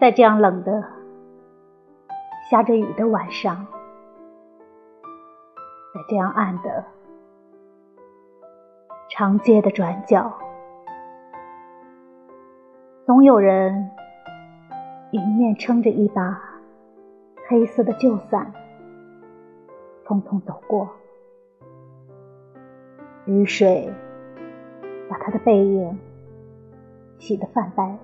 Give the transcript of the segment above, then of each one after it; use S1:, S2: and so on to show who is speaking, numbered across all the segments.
S1: 在这样冷的、下着雨的晚上，在这样暗的长街的转角，总有人迎面撑着一把黑色的旧伞，匆匆走过。雨水把他的背影洗得泛白，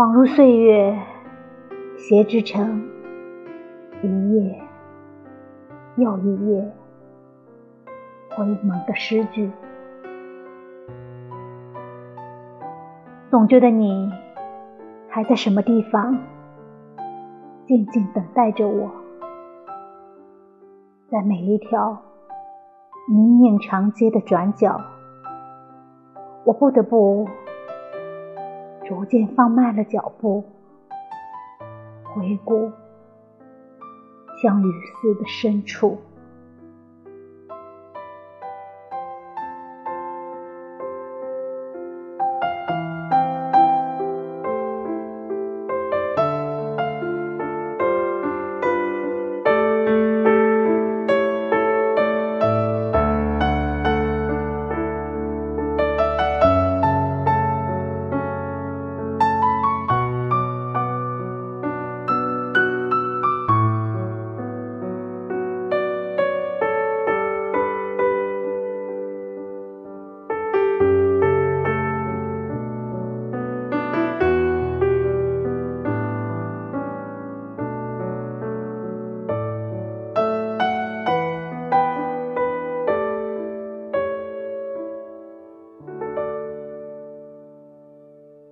S1: 恍如岁月写织成一页又一页灰蒙的诗句。总觉得你还在什么地方静静等待着我，在每一条。泥泞长街的转角，我不得不逐渐放慢了脚步，回顾相雨丝的深处。